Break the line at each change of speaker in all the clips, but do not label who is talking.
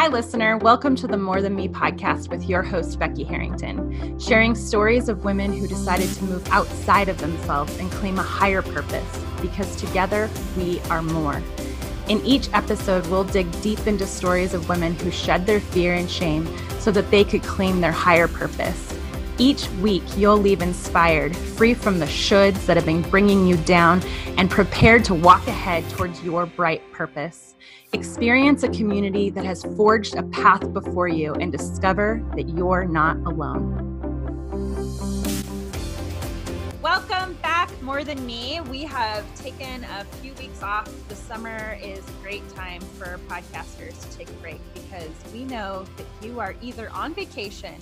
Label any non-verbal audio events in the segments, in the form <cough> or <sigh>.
Hi, listener. Welcome to the More Than Me podcast with your host, Becky Harrington, sharing stories of women who decided to move outside of themselves and claim a higher purpose because together we are more. In each episode, we'll dig deep into stories of women who shed their fear and shame so that they could claim their higher purpose. Each week, you'll leave inspired, free from the shoulds that have been bringing you down, and prepared to walk ahead towards your bright purpose. Experience a community that has forged a path before you and discover that you're not alone. Welcome back, More Than Me. We have taken a few weeks off. The summer is a great time for podcasters to take a break because we know that you are either on vacation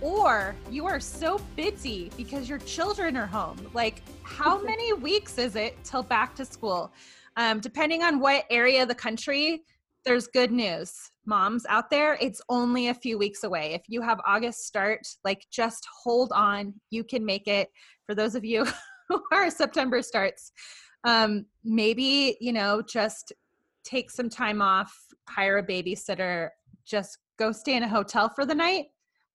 or you are so busy because your children are home. Like, how <laughs> many weeks is it till back to school? Um, depending on what area of the country, there's good news. Moms out there, it's only a few weeks away. If you have August start, like just hold on. You can make it. For those of you <laughs> who are September starts, um, maybe, you know, just take some time off, hire a babysitter, just go stay in a hotel for the night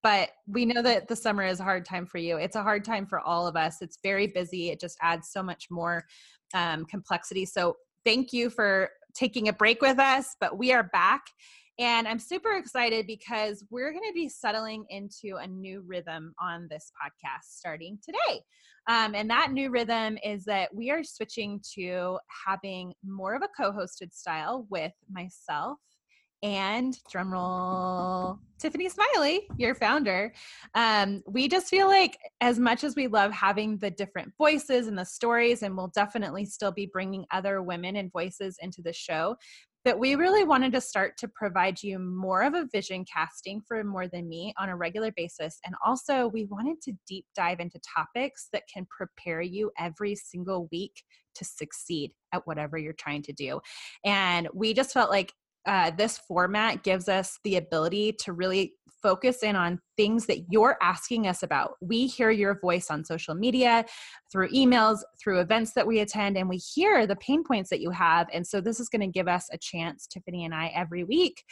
but we know that the summer is a hard time for you. It's a hard time for all of us. It's very busy. It just adds so much more um, complexity. So thank you for taking a break with us, but we are back. And I'm super excited because we're going to be settling into a new rhythm on this podcast starting today. Um, and that new rhythm is that we are switching to having more of a co hosted style with myself and drumroll tiffany smiley your founder. Um, we just feel like as much as we love having the different voices and the stories and we'll definitely still be bringing other women and voices into the show that we really wanted to start to provide you more of a vision casting for more than me on a regular basis. And also we wanted to deep dive into topics that can prepare you every single week to succeed at whatever you're trying to do. And we just felt like uh, this format gives us the ability to really focus in on things that you're asking us about. We hear your voice on social media, through emails, through events that we attend, and we hear the pain points that you have. And so, this is going to give us a chance, Tiffany and I, every week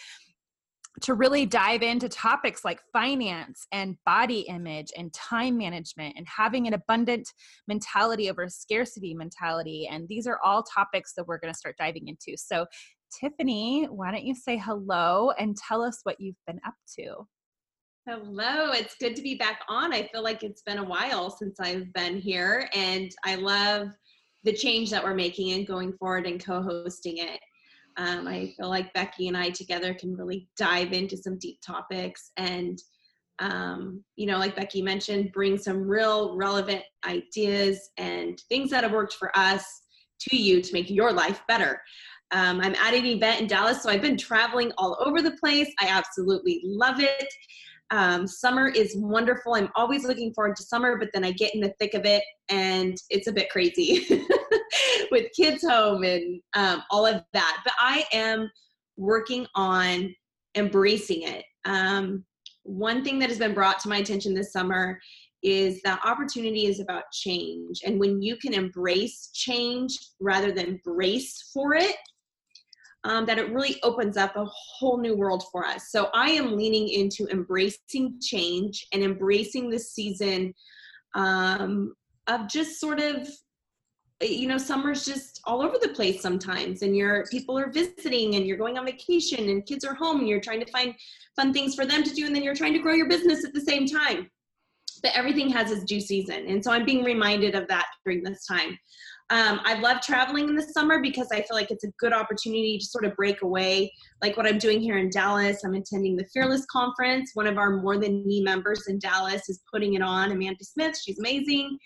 to really dive into topics like finance and body image and time management and having an abundant mentality over scarcity mentality. And these are all topics that we're going to start diving into. So, Tiffany, why don't you say hello and tell us what you've been up to?
Hello, it's good to be back on. I feel like it's been a while since I've been here, and I love the change that we're making and going forward and co hosting it. Um, I feel like Becky and I together can really dive into some deep topics and, um, you know, like Becky mentioned, bring some real relevant ideas and things that have worked for us to you to make your life better. Um, I'm at an event in Dallas, so I've been traveling all over the place. I absolutely love it. Um, summer is wonderful. I'm always looking forward to summer, but then I get in the thick of it and it's a bit crazy <laughs> with kids home and um, all of that. But I am working on embracing it. Um, one thing that has been brought to my attention this summer is that opportunity is about change. And when you can embrace change rather than brace for it, um, that it really opens up a whole new world for us. So I am leaning into embracing change and embracing this season um, of just sort of you know summer's just all over the place sometimes and your people are visiting and you're going on vacation and kids are home and you're trying to find fun things for them to do and then you're trying to grow your business at the same time. But everything has its due season. And so i'm being reminded of that during this time um, I love traveling in the summer because I feel like it's a good opportunity to sort of break away, like what I'm doing here in Dallas. I'm attending the Fearless Conference. One of our More Than Me members in Dallas is putting it on, Amanda Smith. She's amazing.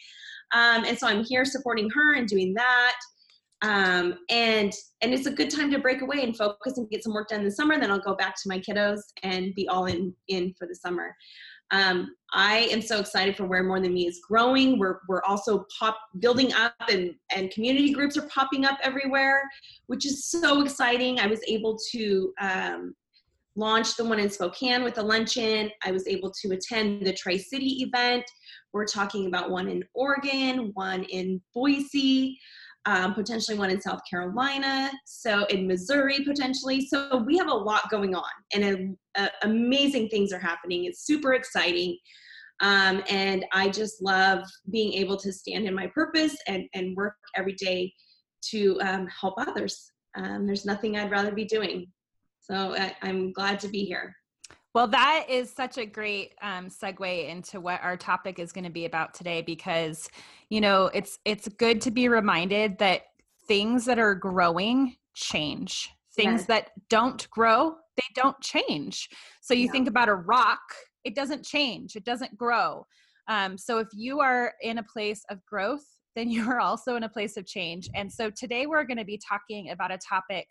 Um, and so I'm here supporting her and doing that. Um, and and it's a good time to break away and focus and get some work done in the summer. Then I'll go back to my kiddos and be all in in for the summer. Um, I am so excited for where More Than Me is growing. We're, we're also pop building up and, and community groups are popping up everywhere, which is so exciting. I was able to um, launch the one in Spokane with a luncheon. I was able to attend the Tri City event. We're talking about one in Oregon, one in Boise. Um, potentially one in South Carolina, so in Missouri potentially. So we have a lot going on, and a, a, amazing things are happening. It's super exciting. Um, and I just love being able to stand in my purpose and, and work every day to um, help others. Um, there's nothing I'd rather be doing. So I, I'm glad to be here.
Well, that is such a great um, segue into what our topic is going to be about today, because you know it's it's good to be reminded that things that are growing change. Things yes. that don't grow, they don't change. So you yeah. think about a rock, it doesn't change, it doesn't grow. Um, so if you are in a place of growth, then <laughs> you are also in a place of change. And so today we're going to be talking about a topic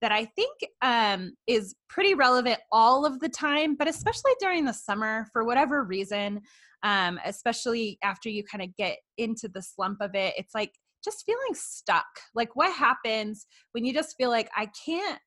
that I think um, is pretty relevant all of the time, but especially during the summer for whatever reason, um, especially after you kind of get into the slump of it. It's like just feeling stuck. Like, what happens when you just feel like I can't?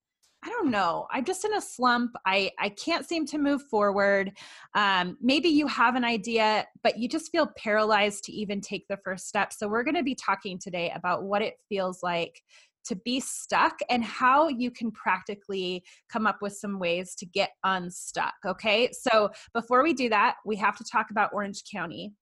I don't know. I'm just in a slump. I I can't seem to move forward. Um, maybe you have an idea, but you just feel paralyzed to even take the first step. So we're going to be talking today about what it feels like to be stuck and how you can practically come up with some ways to get unstuck. Okay, so before we do that, we have to talk about Orange County.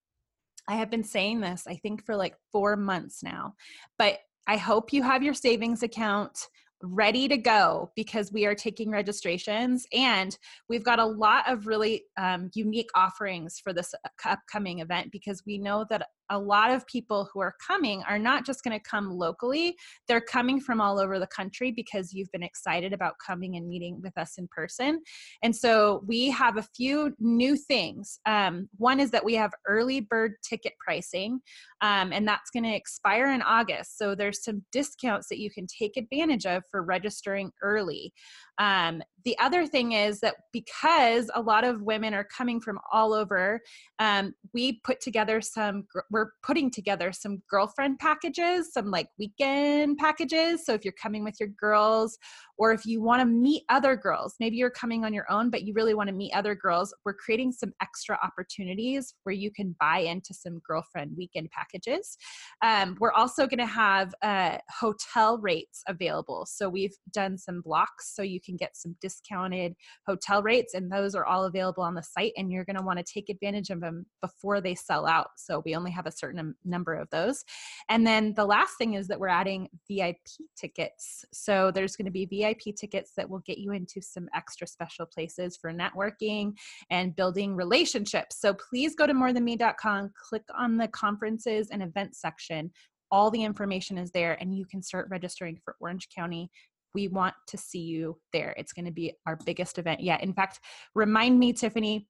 I have been saying this, I think, for like four months now, but I hope you have your savings account ready to go because we are taking registrations and we've got a lot of really um, unique offerings for this upcoming event because we know that a lot of people who are coming are not just going to come locally, they're coming from all over the country because you've been excited about coming and meeting with us in person. And so we have a few new things. Um, one is that we have early bird ticket pricing, um, and that's going to expire in August. So there's some discounts that you can take advantage of for registering early. Um, the other thing is that because a lot of women are coming from all over, um, we put together some, we're putting together some girlfriend packages, some like weekend packages. So if you're coming with your girls, or if you want to meet other girls, maybe you're coming on your own, but you really want to meet other girls, we're creating some extra opportunities where you can buy into some girlfriend weekend packages. Um, we're also going to have uh, hotel rates available. So we've done some blocks so you can get some discounted hotel rates, and those are all available on the site. And you're going to want to take advantage of them before they sell out. So we only have a certain number of those. And then the last thing is that we're adding VIP tickets. So there's going to be VIP tickets that will get you into some extra special places for networking and building relationships. So please go to morethanme.com, click on the conferences and events section all the information is there and you can start registering for Orange County we want to see you there. It's going to be our biggest event yet. In fact, remind me, Tiffany,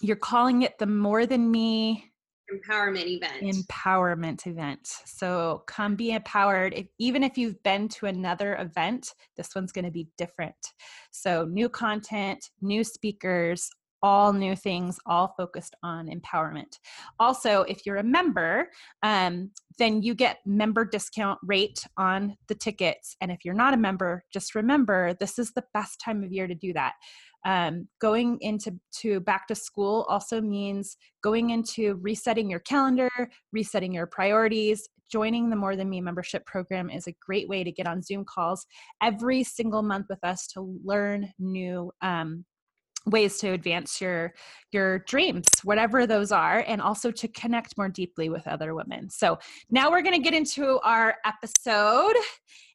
you're calling it the More Than Me
empowerment event.
Empowerment event. So come be empowered. If, even if you've been to another event, this one's going to be different. So new content, new speakers, all new things, all focused on empowerment. Also, if you're a member, um, then you get member discount rate on the tickets. And if you're not a member, just remember this is the best time of year to do that. Um, going into to back to school also means going into resetting your calendar, resetting your priorities. Joining the More Than Me membership program is a great way to get on Zoom calls every single month with us to learn new um, ways to advance your your dreams whatever those are and also to connect more deeply with other women. So now we're going to get into our episode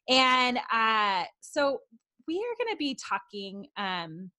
and uh so we are going to be talking um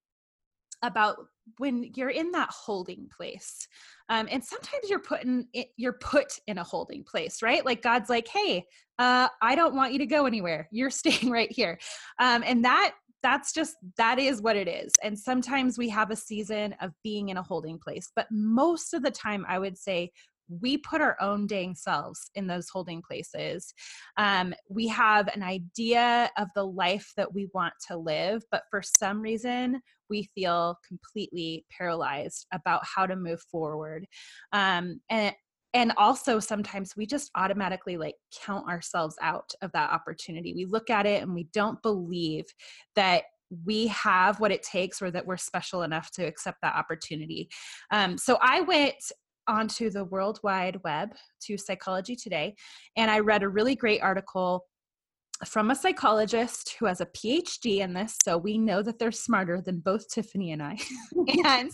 about when you're in that holding place um, and sometimes you're put in you're put in a holding place right? Like god's like hey uh, i don't want you to go anywhere. You're <laughs> staying right here. Um, and that that's just that is what it is and sometimes we have a season of being in a holding place but most of the time i would say we put our own dang selves in those holding places. Um, we have an idea of the life that we want to live, but for some reason, we feel completely paralyzed about how to move forward. Um, and and also sometimes we just automatically like count ourselves out of that opportunity. We look at it and we don't believe that we have what it takes or that we're special enough to accept that opportunity. Um, so i went onto the World Wide Web to Psychology Today, and I read a really great article from a psychologist who has a PhD in this. So we know that they're smarter than both Tiffany and I. <laughs> and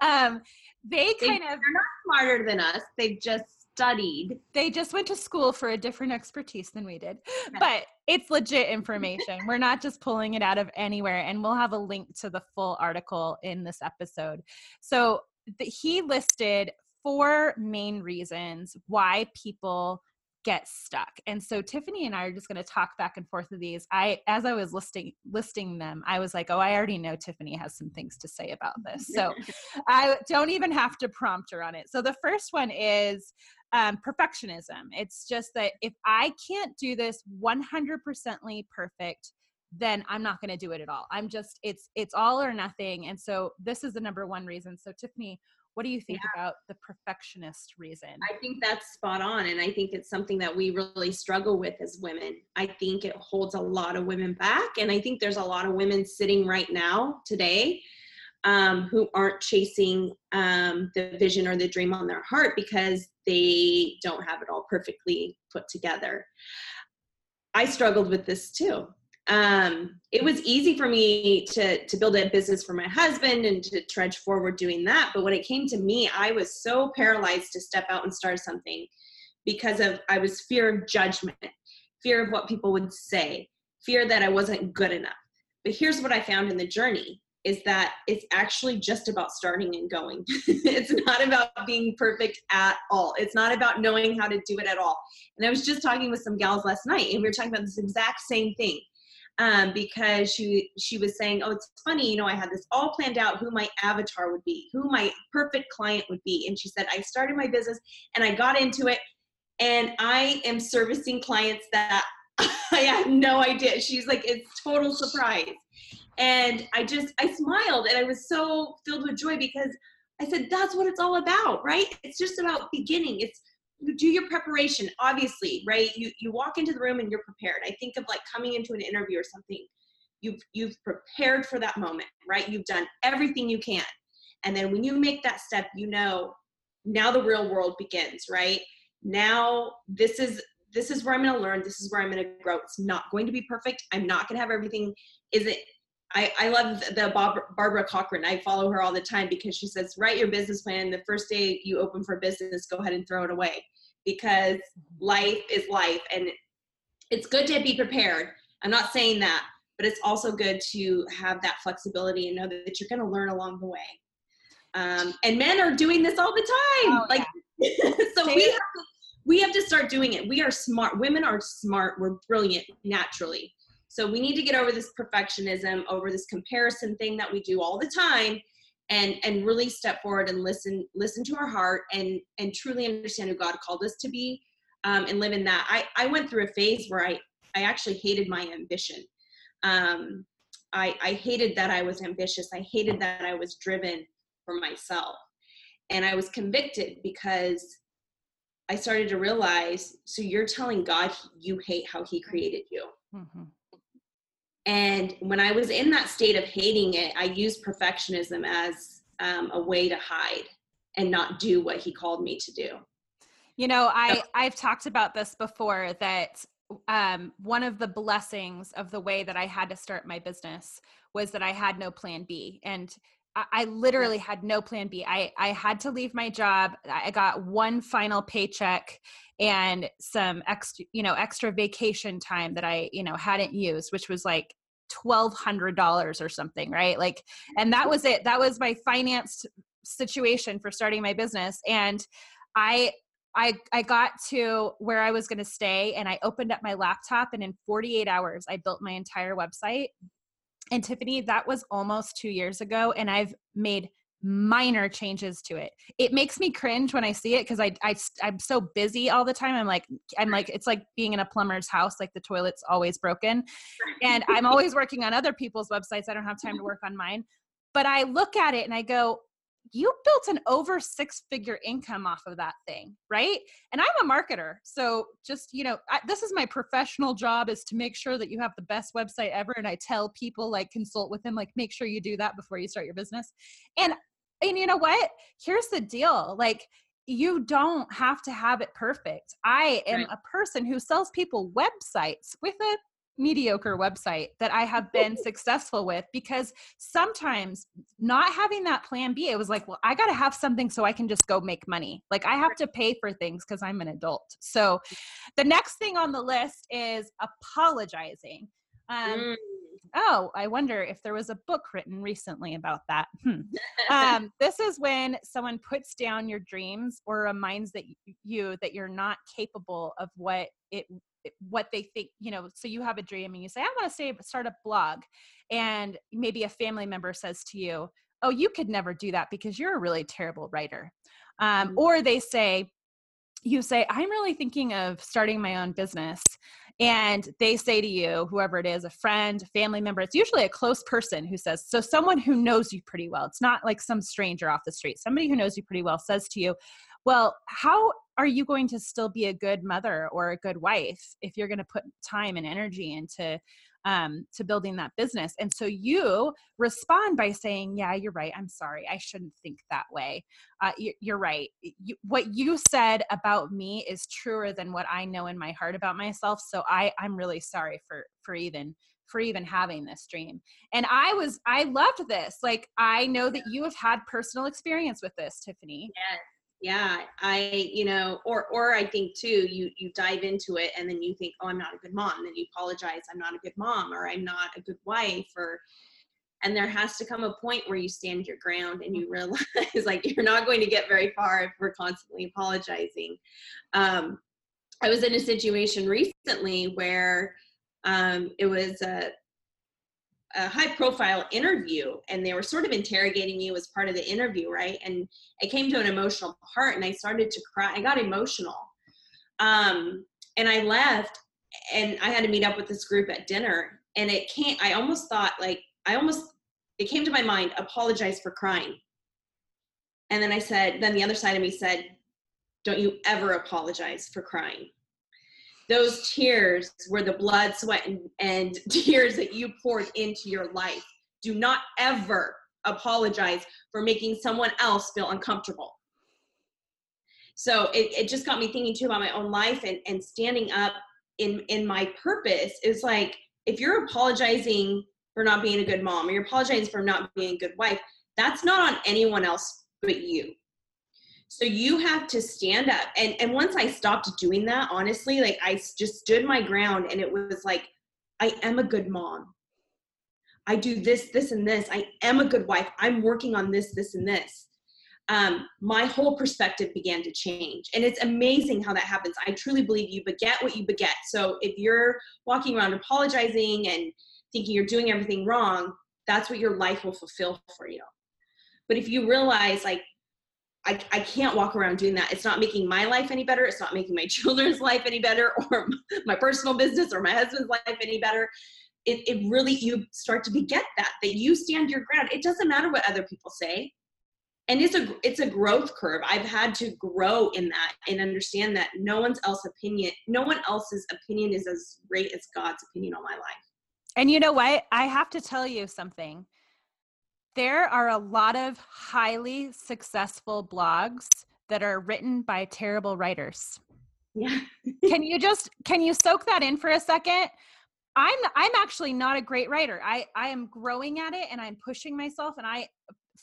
um, they kind
they,
of.
They're not smarter than us. They've just studied.
They just went to school for a different expertise than we did. But it's legit information. We're not just pulling it out of anywhere. And we'll have a link to the full article in this episode. So the, he listed four main reasons why people get stuck. And so Tiffany and I are just going to talk back and forth of these. I as I was listing listing them, I was like, "Oh, I already know Tiffany has some things to say about this." So <laughs> I don't even have to prompt her on it. So the first one is um, perfectionism. It's just that if I can't do this 100%ly perfect, then I'm not going to do it at all. I'm just it's it's all or nothing. And so this is the number one reason. So Tiffany, what do you think yeah. about the perfectionist reason?
I think that's spot on. And I think it's something that we really struggle with as women. I think it holds a lot of women back. And I think there's a lot of women sitting right now today um, who aren't chasing um, the vision or the dream on their heart because they don't have it all perfectly put together. I struggled with this too um, it was easy for me to to build a business for my husband and to trudge forward doing that. But when it came to me i was so paralyzed to step out and start something because of i was fear of judgment fear of what people would say fear that i wasn't good enough. But here's what i found in the journey is that it's actually just about starting and going. <laughs> It's not about being perfect at all. It's not about knowing how to do it at all. And i was just talking with some gals last night and we were talking about this exact same thing um, because she she was saying, "Oh, it's funny, you know, I had this all planned out who my avatar would be, who my perfect client would be." And she said, "I started my business and I got into it, and I am servicing clients that <laughs> I had no idea." She's like, "It's total surprise," and I just I smiled and I was so filled with joy because I said, "That's what it's all about, right? It's just about beginning. It's do your preparation obviously right? You you walk into the room and you're prepared. I think of like coming into an interview or something you've you've prepared for that moment right? You've done everything you can. And then when you make that step you know now the real world begins right? Now this is this is where i'm going to learn. This is where i'm going to grow. It's not going to be perfect. I'm not going to have everything. Is it I, I love the Bob, Barbara Corcoran. I follow her all the time because she says, write your business plan. The first day you open for business, go ahead and throw it away because life is life and it's good to be prepared. I'm not saying that, but it's also good to have that flexibility and know that you're going to learn along the way. Um, and men are doing this all the time. Oh, like, yeah. <laughs> so we have, to, we have to start doing it. We are smart. Women are smart. We're brilliant naturally. So we need to get over this perfectionism, over this comparison thing that we do all the time and and really step forward and listen listen to our heart and and truly understand who god called us to be um, and live in that. I i went through a phase where i i actually hated my ambition. Um, i i hated that i was ambitious. I hated that i was driven for myself. And i was convicted because i started to realize so you're telling god you hate how he created you. Mm-hmm. And when I was in that state of hating it, I used perfectionism as um, a way to hide and not do what he called me to do.
You know, I I've talked about this before that um, one of the blessings of the way that I had to start my business was that I had no plan B, and I, literally had no plan B. I I had to leave my job. I got one final paycheck and some extra you know extra vacation time that i you know hadn't used which was like $1200 or something right like and that was it that was my financed situation for starting my business and i I, I got to where I was going to stay and I opened up my laptop and in 48 hours I built my entire website. And Tiffany, that was almost 2 years ago and I've made minor changes to it. It makes me cringe when I see it because I, I I'm so busy all the time. I'm like I'm like it's like being in a plumber's house, like the toilet's always broken, and I'm always working on other people's websites. I don't have time to work on mine, but I look at it and I go, you built an over six figure income off of that thing right and i'm a marketer so just you know I, this is my professional job is to make sure that you have the best website ever and i tell people like consult with them like make sure you do that before you start your business and and you know what? Here's the deal. Like you don't have to have it perfect. I am right. a person who sells people websites with a mediocre website that I have been <laughs> successful with because sometimes not having that plan B, it was like, well, I got to have something so I can just go make money. Like I have to pay for things because I'm an adult. So the next thing on the list is apologizing. Um, mm. Oh, I wonder if there was a book written recently about that. Hmm. Um, <laughs> this is when someone puts down your dreams or reminds that you that you're not capable of what it what they think you know so you have a dream and you say i want to say start a blog and maybe a family member says to you oh you could never do that because you're a really terrible writer um, mm-hmm. or they say you say i'm really thinking of starting my own business and they say to you whoever it is a friend family member it's usually a close person who says so someone who knows you pretty well it's not like some stranger off the street somebody who knows you pretty well says to you well how are you going to still be a good mother or a good wife if you're going to put time and energy into um, to building that business? And so you respond by saying yeah you're right i'm sorry i shouldn't think that way. Uh, you, are right you, what you said about me is truer than what i know in my heart about myself so i i'm really sorry for for even for even having this dream. And i was i loved this like i know that you have had personal experience with this tiffany.
Yes yeah i you know or or i think too you you dive into it and then you think oh i'm not a good mom and then you apologize i'm not a good mom or i'm not a good wife or and there has to come a point where you stand your ground and you realize <laughs> like you're not going to get very far if we're constantly apologizing. Um, i was in a situation recently where um, it was a a high profile interview and they were sort of interrogating you as part of the interview right? And it came to an emotional part and i started to cry. I got emotional. Um, and i left and i had to meet up with this group at dinner and it can't i almost thought like i almost it came to my mind apologize for crying. And then i said then the other side of me said don't you ever apologize for crying those tears were the blood, sweat, and, and <laughs> tears that you poured into your life. Do not ever apologize for making someone else feel uncomfortable. So it, it just got me thinking too about my own life and, and standing up in in my purpose is like if you're apologizing for not being a good mom or you're apologizing for not being a good wife, that's not on anyone else but you. So you have to stand up. And and once I stopped doing that, honestly, like I just stood my ground and it was like I am a good mom. I do this, this, and this. I am a good wife. I'm working on this, this, and this. Um, my whole perspective began to change. And it's amazing how that happens. I truly believe you beget what you beget. So if you're walking around apologizing and thinking you're doing everything wrong, that's what your life will fulfill for you. But if you realize, like, I, I can't walk around doing that. It's not making my life any better. It's not making my <laughs> children's life any better or <laughs> my personal business or my husband's life any better. It, it really, you start to beget that, that you stand your ground. It doesn't matter what other people say. And it's a, it's a growth curve. I've had to grow in that and understand that no one's else opinion, no one else's opinion is as great as God's opinion on my life.
And you know what? I have to tell you something there are a lot of highly successful blogs that are written by terrible writers.
Yeah.
can you just can you soak that in for a second? I'm I'm actually not a great writer. I I am growing at it and I'm pushing myself and I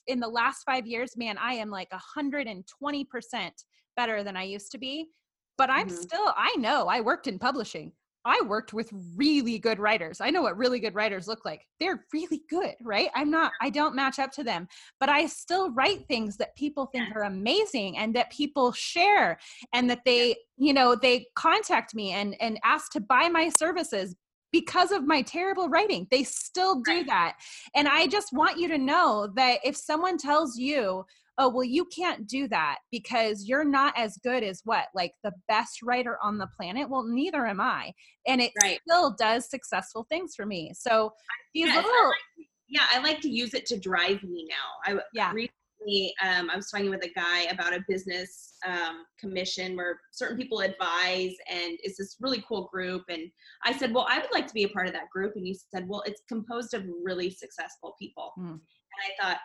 in the last 5 years, man, I am like 120% better than I used to be. But I'm mm-hmm. still I know I worked in publishing. I worked with really good writers. I know what really good writers look like. They're really good, right? I'm not, I don't match up to them, but I still write things that people think are amazing and that people share and that they, you know, they contact me and and ask to buy my services because of my terrible writing. They still do that. And I just want you to know that if someone tells you, oh well you can't do that because you're not as good as what like the best writer on the planet well neither am i and it right. still does successful things for me so these
yes,
little
I like, yeah i like to use it to drive me now i yeah recently um, i was talking with a guy about a business um, commission where certain people advise and it's this really cool group and i said well i would like to be a part of that group and you said well it's composed of really successful people mm. and i thought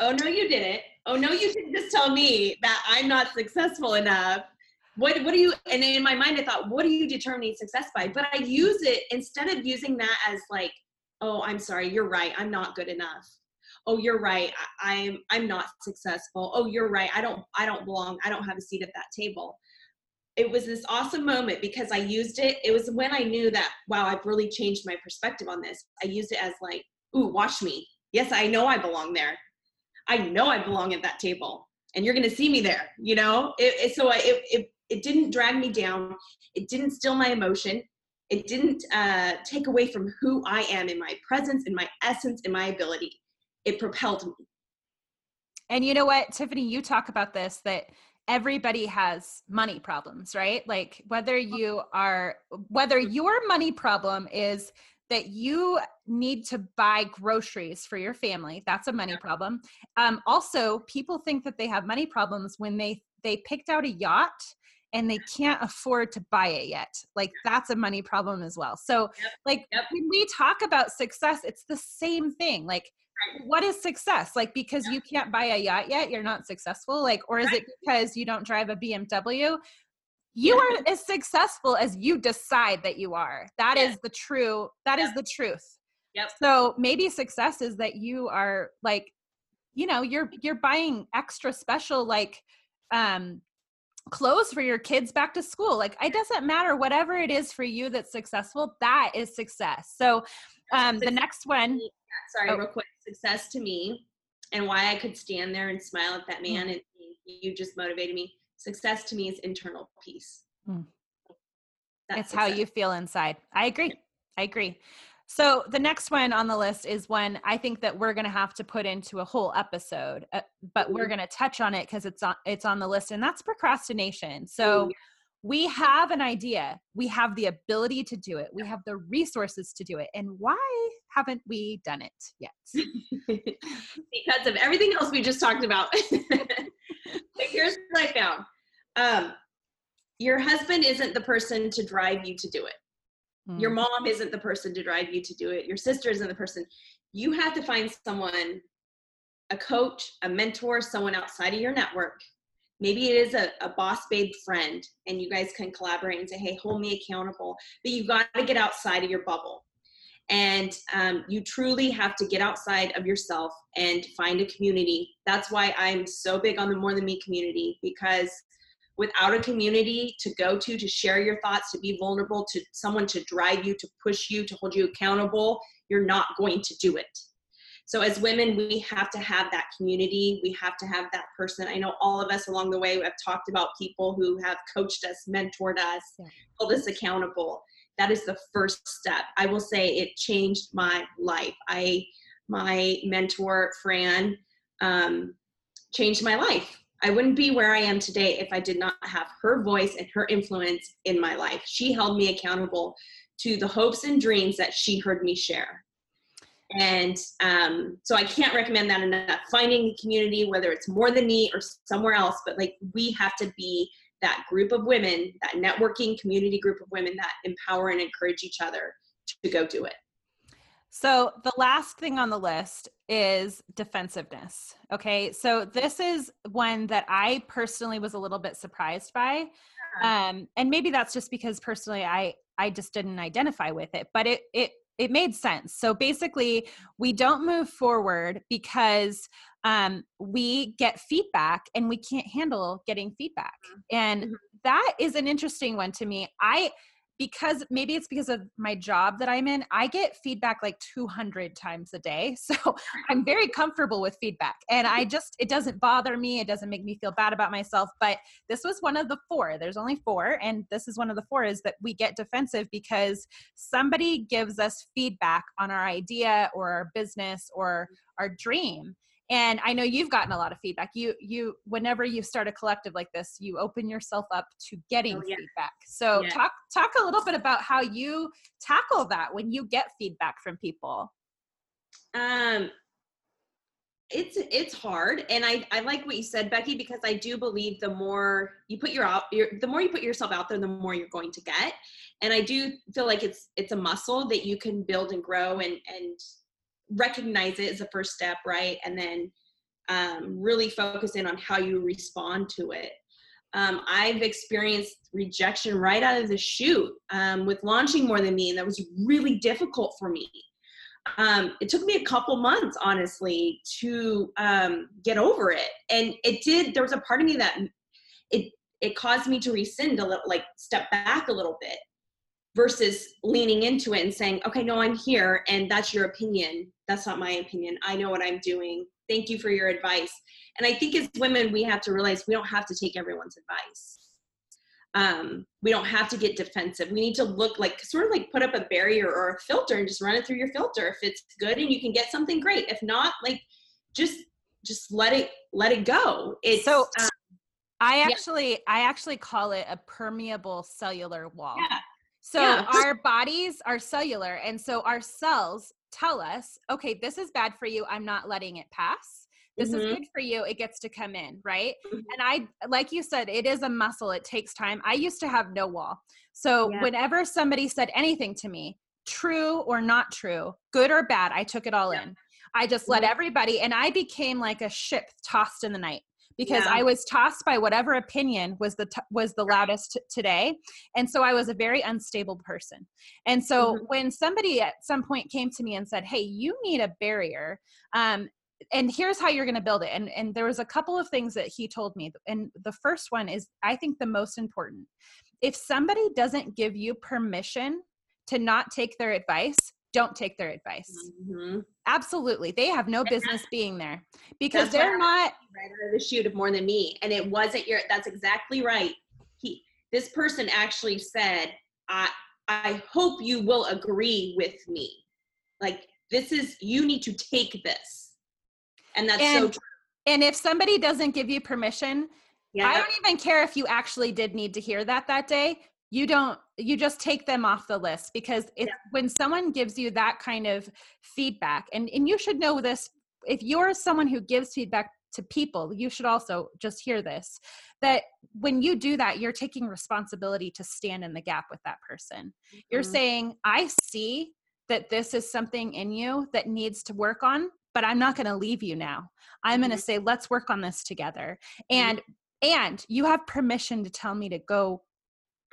oh no you didn't. Oh no you didn't just tell me that i'm not successful enough. What what do you and in my mind i thought what are you determining success by? But i use it instead of using that as like oh i'm sorry you're right i'm not good enough. Oh you're right I, i'm i'm not successful. Oh you're right i don't i don't belong i don't have a seat at that table. It was this awesome moment because i used it it was when i knew that wow i've really changed my perspective on this. I used it as like ooh watch me. Yes i know i belong there i know i belong at that table and you're going to see me there you know? It, it so I, it, it it didn't drag me down. It didn't steal my emotion. It didn't uh, take away from who i am in my presence in my essence in my ability. It propelled me.
And you know what tiffany you talk about this that everybody has money problems right? Like whether you are whether your money problem is that you need to buy groceries for your family that's a money problem um, also people think that they have money problems when they they picked out a yacht and they can't afford to buy it yet. Like that's a money problem as well. So yep. like yep. when we talk about success, it's the same thing. Like what is success? Like because yep. you can't buy a yacht yet, you're not successful. Like or is right. it because you don't drive a BMW? You are as successful as you decide that you are. That is the true that is the truth.
Yep.
So maybe success is that you are like you know, you're you're buying extra special like um clothes for your kids back to school like it doesn't matter whatever it is for you that's successful that is success so um the next one
sorry oh. real quick success to me and why i could stand there and smile at that man mm. and you just motivated me success to me is internal peace. Mm.
it's how you feel inside. I agree. I agree. So the next one on the list is one I think that we're going to have to put into a whole episode, uh, but we're going to touch on it because it's on it's on the list, and that's procrastination. So we have an idea, we have the ability to do it, we have the resources to do it, and why haven't we done it yet? <laughs>
because of everything else we just talked about. <laughs> but here's what I found: um, your husband isn't the person to drive you to do it Mm. Your mom isn't the person to drive you to do it. Your sister isn't the person. You have to find someone, a coach, a mentor, someone outside of your network. Maybe it is a, a boss babe friend, and you guys can collaborate and say, hey, hold me accountable. But you've got to get outside of your bubble. And um, you truly have to get outside of yourself and find a community. That's why I'm so big on the More Than Me community because without a community to go to to share your thoughts to be vulnerable to someone to drive you to push you to hold you accountable you're not going to do it so as women we have to have that community we have to have that person i know all of us along the way have talked about people who have coached us mentored us yeah. held us accountable that is the first step i will say it changed my life i my mentor fran um, changed my life I wouldn't be where I am today if I did not have her voice and her influence in my life. She held me accountable to the hopes and dreams that she heard me share. And um, so I can't recommend that enough. Finding the community, whether it's more than me or somewhere else, but like we have to be that group of women, that networking community group of women that empower and encourage each other to go do it.
So the last thing on the list is defensiveness. Okay. So this is one that I personally was a little bit surprised by. Um, and maybe that's just because personally I I just didn't identify with it, but it it it made sense. So basically, we don't move forward because um, we get feedback and we can't handle getting feedback. Mm-hmm. And mm-hmm. that is an interesting one to me. I because maybe it's because of my job that I'm in, I get feedback like 200 times a day. <laughs> So I'm very comfortable with feedback. And I just, it doesn't bother me. It doesn't make me feel bad about myself. But this was one of the four. There's only four. And this is one of the four is that we get defensive because somebody gives us feedback on our idea or our business or our dream and i know you've gotten a lot of feedback you you whenever you start a collective like this you open yourself up to getting oh, yeah. feedback so yeah. talk talk a little bit about how you tackle that when you get feedback from people
um it's it's hard and i i like what you said becky because i do believe the more you put your out your, the more you put yourself out there the more you're going to get and i do feel like it's it's a muscle that you can build and grow and and recognize it as a first step, right? And then um, really focus in on how you respond to it. Um, I've experienced rejection right out of the chute um, with launching More Than Me, and that was really difficult for me. Um, it took me a couple months, honestly, to um, get over it, and it did. There was a part of me that it it caused me to rescind a little, like step back a little bit, versus leaning into it and saying, "Okay, no, I'm here, and that's your opinion. That's not my opinion. I know what I'm doing. Thank you for your advice." And I think as women, we have to realize we don't have to take everyone's advice. Um, we don't have to get defensive. We need to look like sort of like put up a barrier or a filter and just run it through your filter. If it's good and you can get something great. If not, like just just let it let it go. It's
so um, I actually yeah. I actually call it a permeable cellular wall.
Yeah.
So yeah. our bodies are cellular and so our cells tell us, okay, this is bad for you. I'm not letting it pass this mm-hmm. is good for you it gets to come in right mm-hmm. and i like you said it is a muscle it takes time i used to have no wall so yeah. whenever somebody said anything to me true or not true good or bad i took it all yeah. in i just mm-hmm. let everybody and i became like a ship tossed in the night because yeah. I was tossed by whatever opinion was the t- was the loudest t- today, and so I was a very unstable person. And so mm-hmm. when somebody at some point came to me and said, "Hey, you need a barrier," um, and here's how you're going to build it and and there was a couple of things that he told me and the first one is i think the most important if somebody doesn't give you permission to not take their advice don't take their advice mm-hmm. absolutely they have no business being there because they're not
right out of the shoot of more than me and it wasn't your that's exactly right he this person actually said i i hope you will agree with me like this is you need to take this and that's and, so true.
And if somebody doesn't give you permission, yeah. I don't even care if you actually did need to hear that that day. You don't, you just take them off the list because it's yeah. when someone gives you that kind of feedback, and, and you should know this, if you're someone who gives feedback to people, you should also just hear this that when you do that, you're taking responsibility to stand in the gap with that person. Mm-hmm. You're saying, I see that this is something in you that needs to work on but I'm not going to leave you now. I'm mm-hmm. going to say, let's work on this together. Mm-hmm. And mm-hmm. and you have permission to tell me to go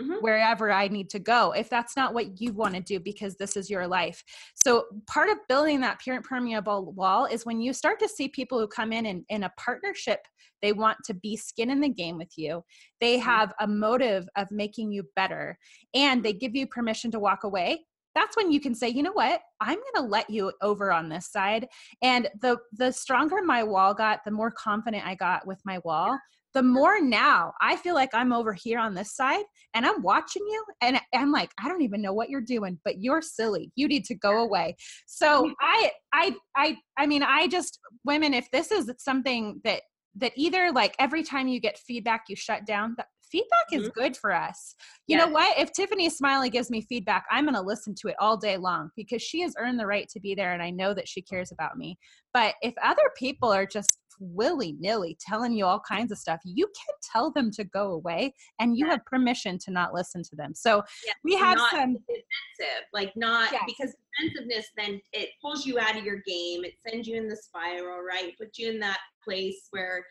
Mm-hmm. wherever I need to go if that's not what you want to do because this is your life. So, part of building that parent permeable wall is when you start to see people who come in and, in a partnership, they want to be skin in the game with you. They mm-hmm. have a motive of making you better and they give you permission to walk away that's when you can say you know what i'm going to let you over on this side and the the stronger my wall got the more confident i got with my wall the more now i feel like i'm over here on this side and i'm watching you and i'm like i don't even know what you're doing but you're silly. You need to go away. So mm. i i i i mean i just women if this is something that that either like every time you get feedback you shut down that feedback mm-hmm. is good for us. You know what? If Tiffany Smiley gives me feedback, I'm going to listen to it all day long because she has earned the right to be there and I know that she cares about me. But if other people are just willy nilly telling you all kinds of stuff, you can tell them to go away and you have permission to not listen to them. So we have some
defensive, like not because defensiveness then it pulls you out of your game, it sends you in the spiral, right? Puts you in that place where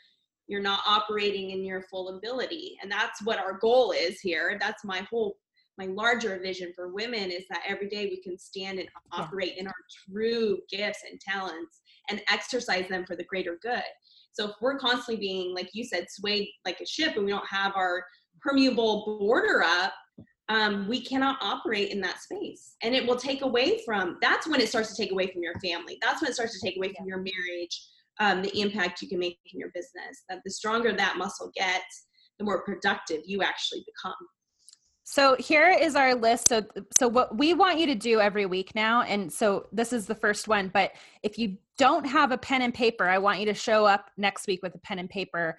you're not operating in your full ability. And that's what our goal is here. That's my whole my larger vision for women is that every day we can stand and operate in our true gifts and talents and exercise them for the greater good. So if we're constantly being like you said swayed like a ship and we don't have our permeable border up um, we cannot operate in that space. And it will take away from that's when it starts to take away from your family. That's when it starts to take away from your marriage um, the impact you can make in your business. That the stronger that muscle gets, the more productive you actually become.
So here is our list. So so what we want you to do every week now, and so this is the first one. But if you don't have a pen and paper, I want you to show up next week with a pen and paper.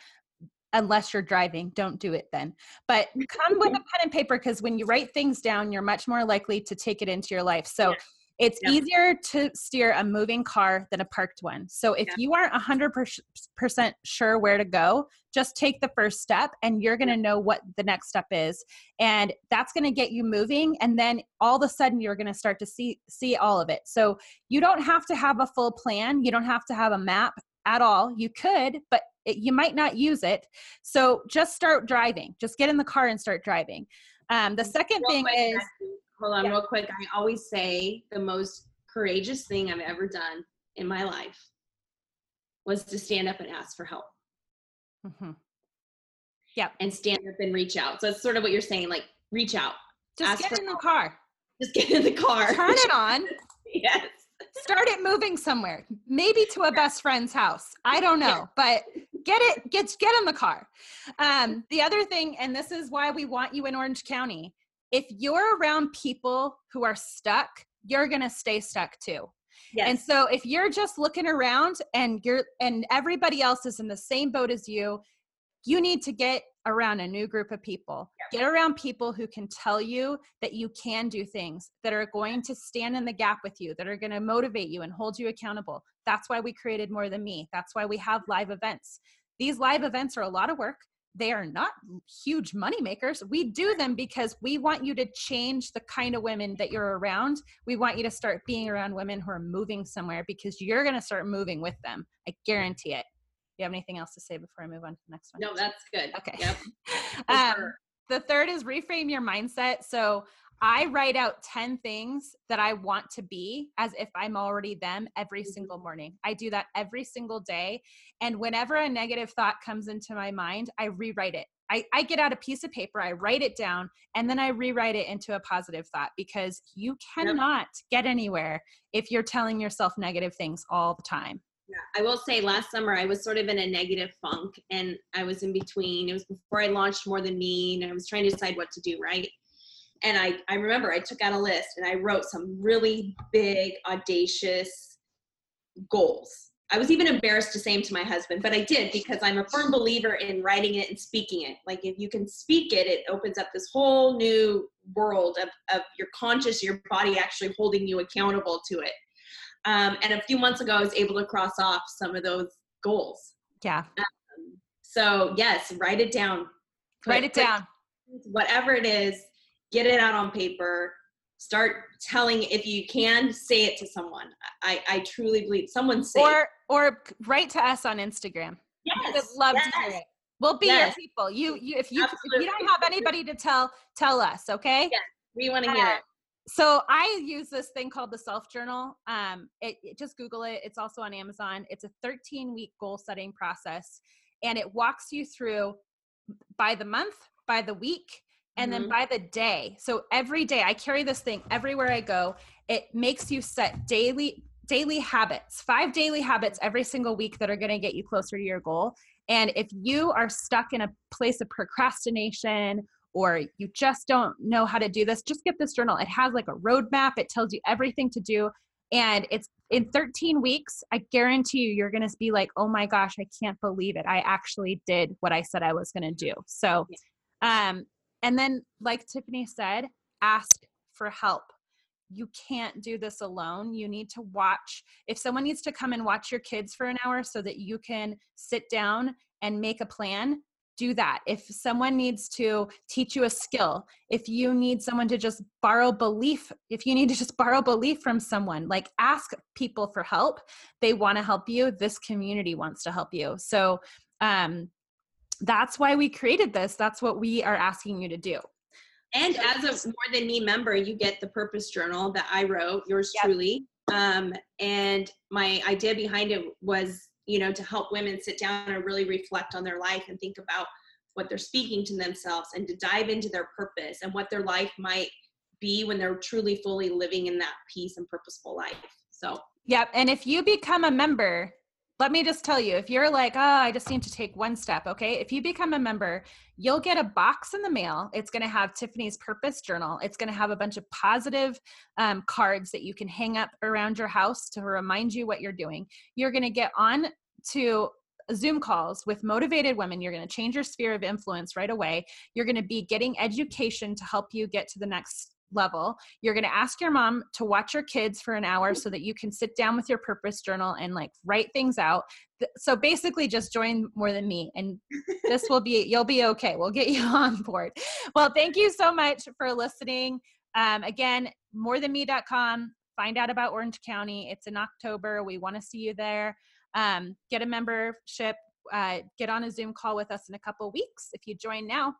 Unless you're driving, don't do it then. But come with a <laughs> pen and paper because when you write things down, you're much more likely to take it into your life. So. It's yeah. easier to steer a moving car than a parked one. So if yeah. you aren't 100% sure where to go, just take the first step and you're going to know what the next step is. And that's going to get you moving and then all of a sudden you're going to start to see see all of it. So you don't have to have a full plan, you don't have to have a map at all. You could, but it, you might not use it. So just start driving. Just get in the car and start driving. Um, the second
Real
thing is
hold on,
Yeah.
real quick. I always say the most courageous thing I've ever done in my life was to stand up and ask for help
Mm-hmm.
and stand up and reach out. So it's sort of what you're saying, like reach out,
just get in the car,
just get in the car.
turn it on, <laughs>
yes.
start it moving somewhere, maybe to a best friend's house. I don't know,
Yeah.
but <laughs> get it, get get in the car. Um, the other thing, and this is why we want you in Orange County. If you're around people who are stuck, you're gonna stay stuck too.
Yes.
And so if you're just looking around and you're and everybody else is in the same boat as you, you need to get around a new group of people. Get around people who can tell you that you can do things, that are going to stand in the gap with you, that are going to motivate you and hold you accountable. That's why we created More Than Me. That's why we have live events. These live events are a lot of work. They are not huge money makers. We do them because we want you to change the kind of women that you're around. We want you to start being around women who are moving somewhere because you're going to start moving with them. I guarantee it. Do you have anything else to say before I move on to the next one?
no, that's good.
Okay.
Yep. <laughs>
Um, the third is reframe your mindset. So I write out 10 things that I want to be as if I'm already them every
Mhm.
single morning. I do that every single day. And whenever a negative thought comes into my mind, I rewrite it. I, I get out a piece of paper, I write it down, and then I rewrite it into a positive thought because you cannot get anywhere if you're telling yourself negative things all the time.
Yeah, I will say last summer I was sort of in a negative funk and I was in between. It was before I launched More Than Me and I was trying to decide what to do, right? And I, I remember I took out a list and I wrote some really big, audacious goals. I was even embarrassed to say them to my husband, but I did because I'm a firm believer in writing it and speaking it. Like if you can speak it, it opens up this whole new world of, of your conscious, your body actually holding you accountable to it. Um, and a few months ago, I was able to cross off some of those goals.
Yeah.
So yes, write it down.
Write it down.
Whatever it is, get it out on paper. Start telling if you can say it to someone. I, I truly believe someone say it.
Or or write to us on Instagram. We would
yes,
love to hear it. We'll be
Yes.
your people. You, you, if you, if you don't have anybody to tell, tell us, okay?
Yeah. We want to hear
Uh,
it.
So I use this thing called the Self Journal. Um, it, it- just Google it. It's also on Amazon. It's a 13 week goal setting process, and it walks you through by the month, by the week, and then
Mhm.
by the day. So every day, I carry this thing everywhere I go. It makes you set daily daily habits, five daily habits every single week that are going to get you closer to your goal. And if you are stuck in a place of procrastination or you just don't know how to do this, just get this journal. It has like a roadmap, it tells you everything to do. And it's in 13 weeks, I guarantee you, you're going to be like, oh my gosh, I can't believe it. I actually did what I said I was going to do. So, um, and then, like Tiffany said, ask for help. You can't do this alone. You need to watch. If someone needs to come and watch your kids for an hour so that you can sit down and make a plan, do that. If someone needs to teach you a skill, if you need someone to just borrow belief, if you need to just borrow belief from someone, like ask people for help. They want to help you. This community wants to help you. So, um, that's why we created this. That's what we are asking you to do.
And as a More Than Me member, you get the purpose journal that I wrote, yours
Yep.
truly. Um, and my idea behind it was, you know, to help women sit down and really reflect on their life and think about what they're speaking to themselves and to dive into their purpose and what their life might be when they're truly fully living in that peace and purposeful life. So
Yep. And if you become a member, let me just tell you if you're like, oh, I just need to take one step, okay? If you become a member, you'll get a box in the mail. It's going to have Tiffany's purpose journal. It's going to have a bunch of positive um, cards that you can hang up around your house to remind you what you're doing. You're going to get on to Zoom calls with motivated women. You're going to change your sphere of influence right away. You're going to be getting education to help you get to the next level. You're going to ask your mom to watch your kids for an hour so that you can sit down with your purpose journal and like write things out. So basically just join more than me and this will be you'll be okay. We'll get you <laughs> on board. Well, thank you so much for listening. Um, again, morethanme.com. Find out about Orange County. It's in October. We want to see you there. um, get a membership, uh, get on a Zoom call with us in a couple weeks if you join now.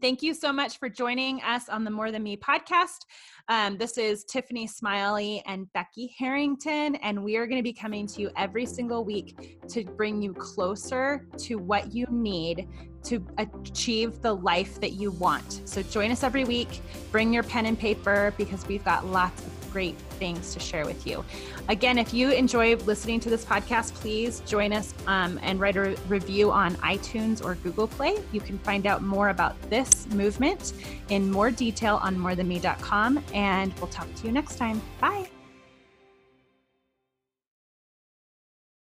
Thank you so much for joining us on the More Than Me podcast. Um, this is Tiffany Smiley and Becky Harrington, and we are going to be coming to you every single week to bring you closer to what you need to achieve the life that you want. So join us every week. Bring your pen and paper because we've got lots of great things to share with you. Again, if you enjoy listening to this podcast, please join us um, and write a review on iTunes or Google Play. You can find out more about this movement in more detail on morethanme.com. And we'll talk to you next time. Bye.